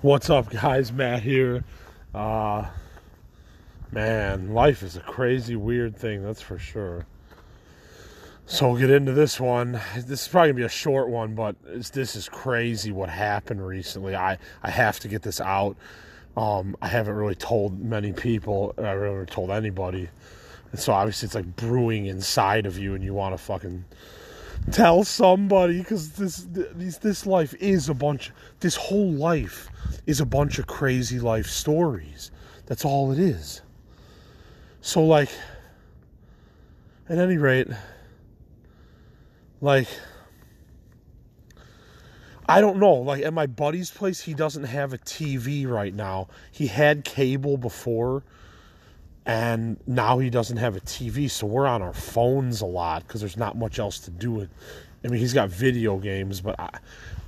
What's up, guys? Matt here. Uh, man, life is a crazy, weird thing, that's for sure. So we'll get into this one. This is probably gonna be a short one, but this is crazy what happened recently. I, I have to get this out. Um, I haven't really told many people. I haven't really told anybody. And so obviously it's like brewing inside of you, and you want to fucking tell somebody because this this this life is a bunch. This whole life is a bunch of crazy life stories. That's all it is. So like, at any rate, like. I don't know. Like at my buddy's place, he doesn't have a TV right now. He had cable before, and now he doesn't have a TV, so we're on our phones a lot because there's not much else to do. It. I mean, he's got video games, but I,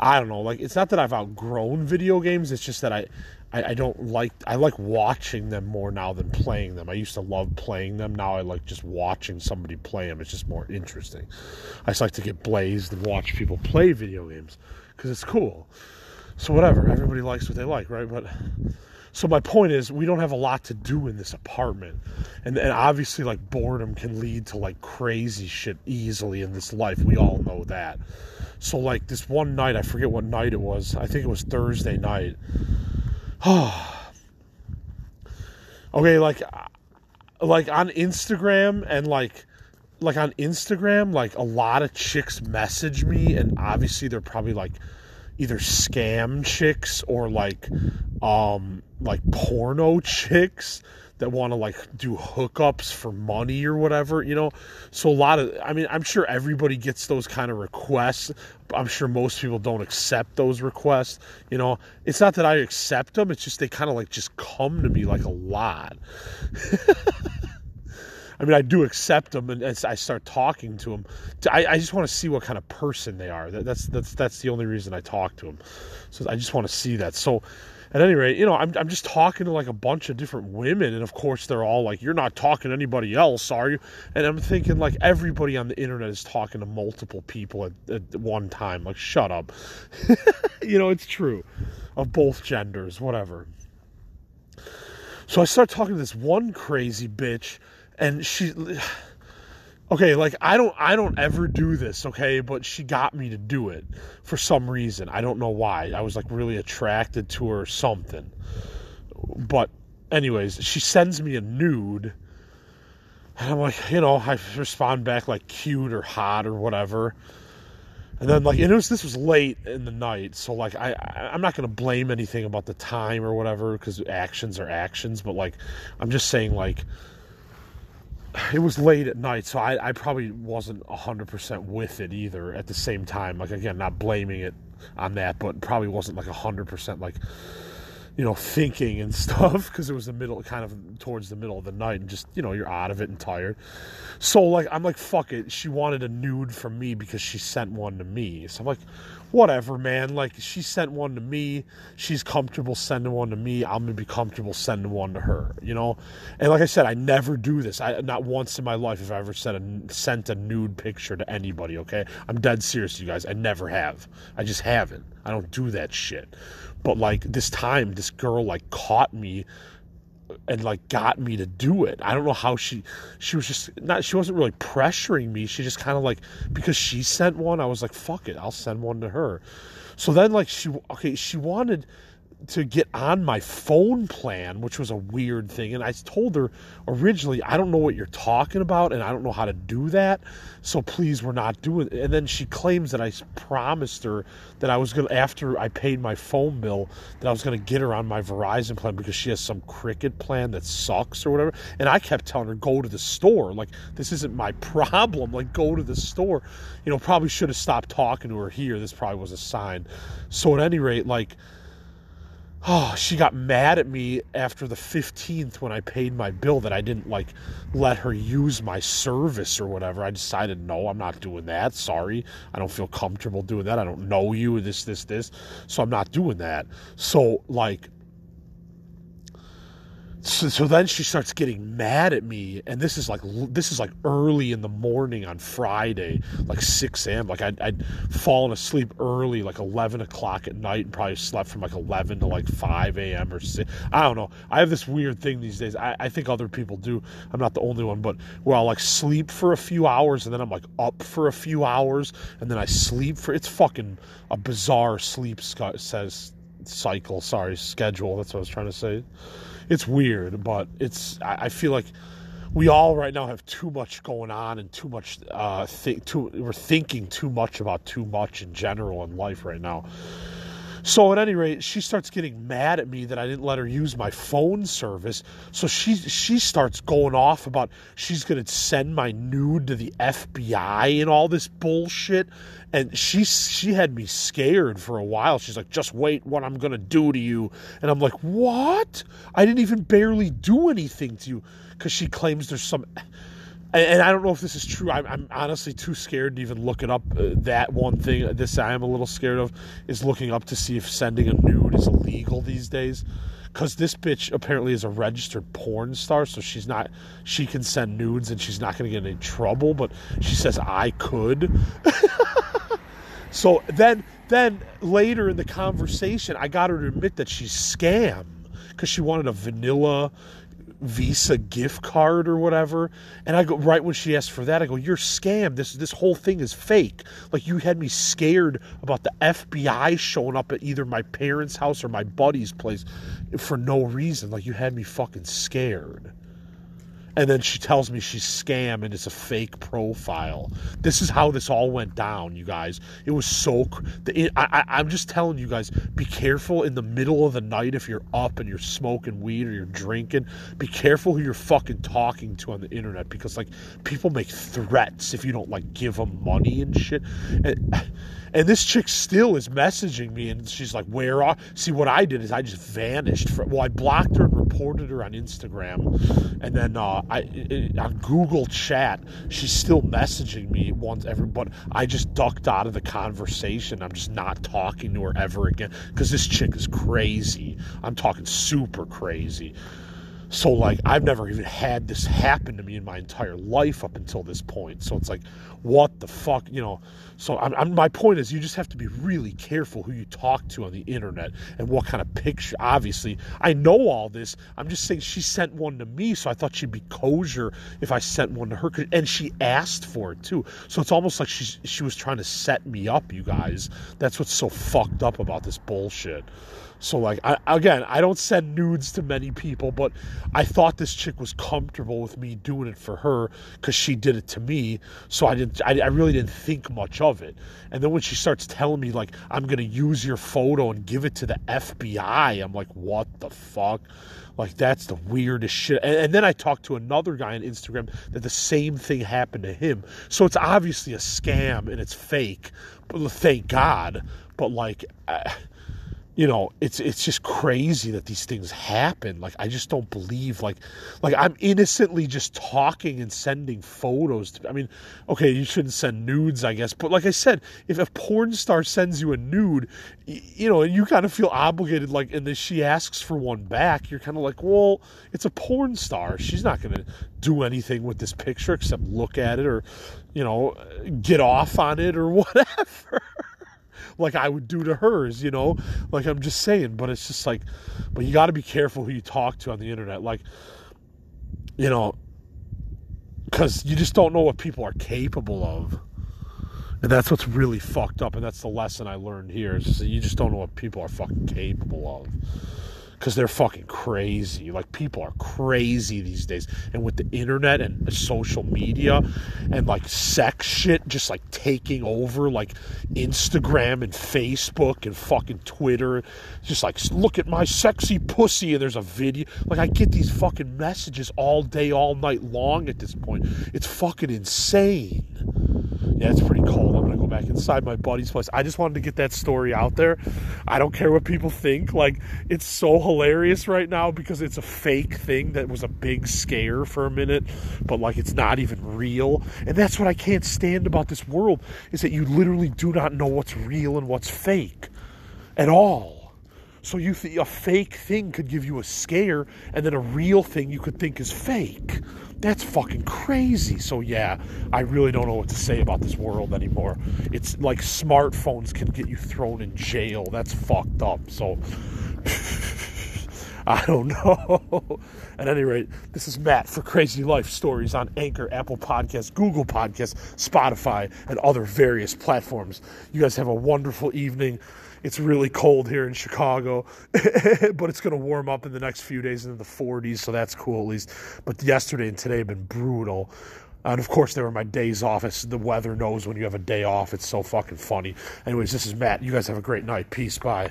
I don't know. Like, it's not that I've outgrown video games. It's just that I, I, I don't like. I like watching them more now than playing them. I used to love playing them. Now I like just watching somebody play them. It's just more interesting. I just like to get blazed and watch people play video games because it's cool. So whatever. Everybody likes what they like, right? But so my point is, we don't have a lot to do in this apartment, and and obviously, like boredom can lead to like crazy shit easily in this life. We all know that. So like this one night, I forget what night it was. I think it was Thursday night. okay, like like on Instagram and like like on Instagram, like a lot of chicks message me, and obviously they're probably like either scam chicks or like um like porno chicks that want to like do hookups for money or whatever, you know. So a lot of I mean, I'm sure everybody gets those kind of requests. I'm sure most people don't accept those requests, you know. It's not that I accept them, it's just they kind of like just come to me like a lot. I mean, I do accept them, and as I start talking to them, I, I just want to see what kind of person they are. That, that's that's that's the only reason I talk to them. So I just want to see that. So, at any rate, you know, I'm I'm just talking to like a bunch of different women, and of course they're all like, "You're not talking to anybody else, are you?" And I'm thinking like everybody on the internet is talking to multiple people at, at one time. Like, shut up. you know, it's true, of both genders, whatever. So I start talking to this one crazy bitch and she okay like i don't i don't ever do this okay but she got me to do it for some reason. I don't know why. I was like really attracted to her or something. But anyways she sends me a nude and i'm like you know i respond back like cute or hot or whatever. And then like and it was this was late in the night so like i, I i'm not going to blame anything about the time or whatever because actions are actions but like i'm just saying like it was late at night, so I, I probably wasn't 100% with it either at the same time. Like, again, not blaming it on that, but probably wasn't like 100% like, you know, thinking and stuff because it was the middle, kind of towards the middle of the night and just, you know, you're out of it and tired. So, like, I'm like, fuck it. She wanted a nude from me because she sent one to me. So I'm like, whatever, man. Like, she sent one to me. She's comfortable sending one to me. I'm to be comfortable sending one to her, you know? And like I said, I never do this. I Not once in my life have I ever sent a, sent a nude picture to anybody, okay? I'm dead serious, you guys. I never have. I just haven't. I don't do that shit. But, like, this time, this girl, like, caught me and like got me to do it. I don't know how she she was just not she wasn't really pressuring me. She just kind of like because she sent one, I was like fuck it, I'll send one to her. So then like she okay, she wanted to get on my phone plan, which was a weird thing. And I told her originally, I don't know what you're talking about and I don't know how to do that. So please, we're not doing it. And then she claims that I promised her that I was going to, after I paid my phone bill, that I was going to get her on my Verizon plan because she has some cricket plan that sucks or whatever. And I kept telling her, go to the store. Like, this isn't my problem. Like, go to the store. You know, probably should have stopped talking to her here. This probably was a sign. So at any rate, like, oh, she got mad at me after the 15th when I paid my bill that I didn't like let her use my service or whatever. I decided, no, I'm not doing that. Sorry. I don't feel comfortable doing that. I don't know you, this, this, this. So I'm not doing that. So, like, so, so then she starts getting mad at me and this is like this is like early in the morning on friday like 6 a.m like I'd, I'd fallen asleep early like 11 o'clock at night and probably slept from like 11 to like 5 a.m or 6 i don't know. I have this weird thing these days. I, I think other people do. I'm not the only one but where i'll like sleep for a few hours and then i'm like up for a few hours and then i sleep for it's fucking a bizarre sleep says cycle. Sorry schedule. That's what i was trying to say it's weird, but it's I, I feel like we all right now have too much going on and too much uh too we're thinking too much about too much in general in life right now. So at any rate, she starts getting mad at me that I didn't let her use my phone service. So she she starts going off about she's gonna send my nude to the FBI and all this bullshit and she she had me scared for a while. She's like, "Just wait, what I'm gonna do to you," and I'm like, "What? I didn't even barely do anything to you," because she claims there's some. And I don't know if this is true. I'm, I'm honestly too scared to even look it up. Uh, that one thing, this I am a little scared of, is looking up to see if sending a nude is illegal these days because this bitch apparently is a registered porn star, so she's not, she can send nudes and she's not going to get in trouble, but she says I could. So then, then later in the conversation, I got her to admit that she's scam because she wanted a vanilla Visa gift card or whatever. And I go right when she asked for that, I go, "You're scammed. This this whole thing is fake. Like you had me scared about the FBI showing up at either my parents' house or my buddy's place for no reason. Like you had me fucking scared." And then she tells me she's scam and it's a fake profile. This is how this all went down, you guys. It was so. It, I, I, I'm just telling you guys, be careful in the middle of the night if you're up and you're smoking weed or you're drinking. Be careful who you're fucking talking to on the internet because like people make threats if you don't like give them money and shit. And, and this chick still is messaging me, and she's like, "Where are?" See, what I did is I just vanished. From, well, I blocked her and reported her on Instagram, and then uh, I it, on Google Chat, she's still messaging me once every. But I just ducked out of the conversation. I'm just not talking to her ever again because this chick is crazy. I'm talking super crazy. So like I've never even had this happen to me in my entire life up until this point. So it's like, what the fuck, you know? So I'm, I'm, my point is, you just have to be really careful who you talk to on the internet and what kind of picture. Obviously, I know all this. I'm just saying she sent one to me, so I thought she'd be kosher if I sent one to her, and she asked for it too. So it's almost like she she was trying to set me up, you guys. That's what's so fucked up about this bullshit. So like I, again, I don't send nudes to many people, but I thought this chick was comfortable with me doing it for her because she did it to me. So I didn't, I, I, really didn't think much of it. And then when she starts telling me like I'm gonna use your photo and give it to the FBI, I'm like, what the fuck? Like that's the weirdest shit. And, and then I talked to another guy on Instagram that the same thing happened to him. So it's obviously a scam and it's fake. But thank God. But like. I, you know it's it's just crazy that these things happen. Like i just don't believe like like i'm innocently just talking and sending photos to, i mean okay you shouldn't send nudes i guess but like i said if a porn star sends you a nude you know and you kind of feel obligated like and then she asks for one back you're kind of like well it's a porn star. She's not going to do anything with this picture except look at it or you know get off on it or whatever like I would do to hers, you know? Like I'm just saying, but it's just like, but you got to be careful who you talk to on the internet. Like, you know, because you just don't know what people are capable of. And that's what's really fucked up. And that's the lesson I learned here. Is you just don't know what people are fucking capable of because they're fucking crazy. Like people are crazy these days, and with the internet and social media and like sex shit just like taking over, like Instagram and Facebook and fucking Twitter. Just like look at my sexy pussy, and there's a video. Like I get these fucking messages all day, all night long. At this point, it's fucking insane. Yeah, it's pretty cold. I'm gonna go back inside my buddy's place. I just wanted to get that story out there. I don't care what people think. Like it's so hilarious right now because it's a fake thing that was a big scare for a minute, but like it's not even real. And that's what I can't stand about this world is that you literally do not know what's real and what's fake at all. So you th- a fake thing could give you a scare, and then a real thing you could think is fake. That's fucking crazy. So yeah, I really don't know what to say about this world anymore. It's like smartphones can get you thrown in jail. That's fucked up. So I don't know. At any rate, this is Matt for Crazy Life Stories on Anchor, Apple Podcasts, Google Podcasts, Spotify, and other various platforms. You guys have a wonderful evening. It's really cold here in Chicago, but it's going to warm up in the next few days into the 40s, so that's cool at least. But yesterday and today have been brutal. And of course, they were my days off. It's, the weather knows when you have a day off. It's so fucking funny. Anyways, this is Matt. You guys have a great night. Peace. Bye.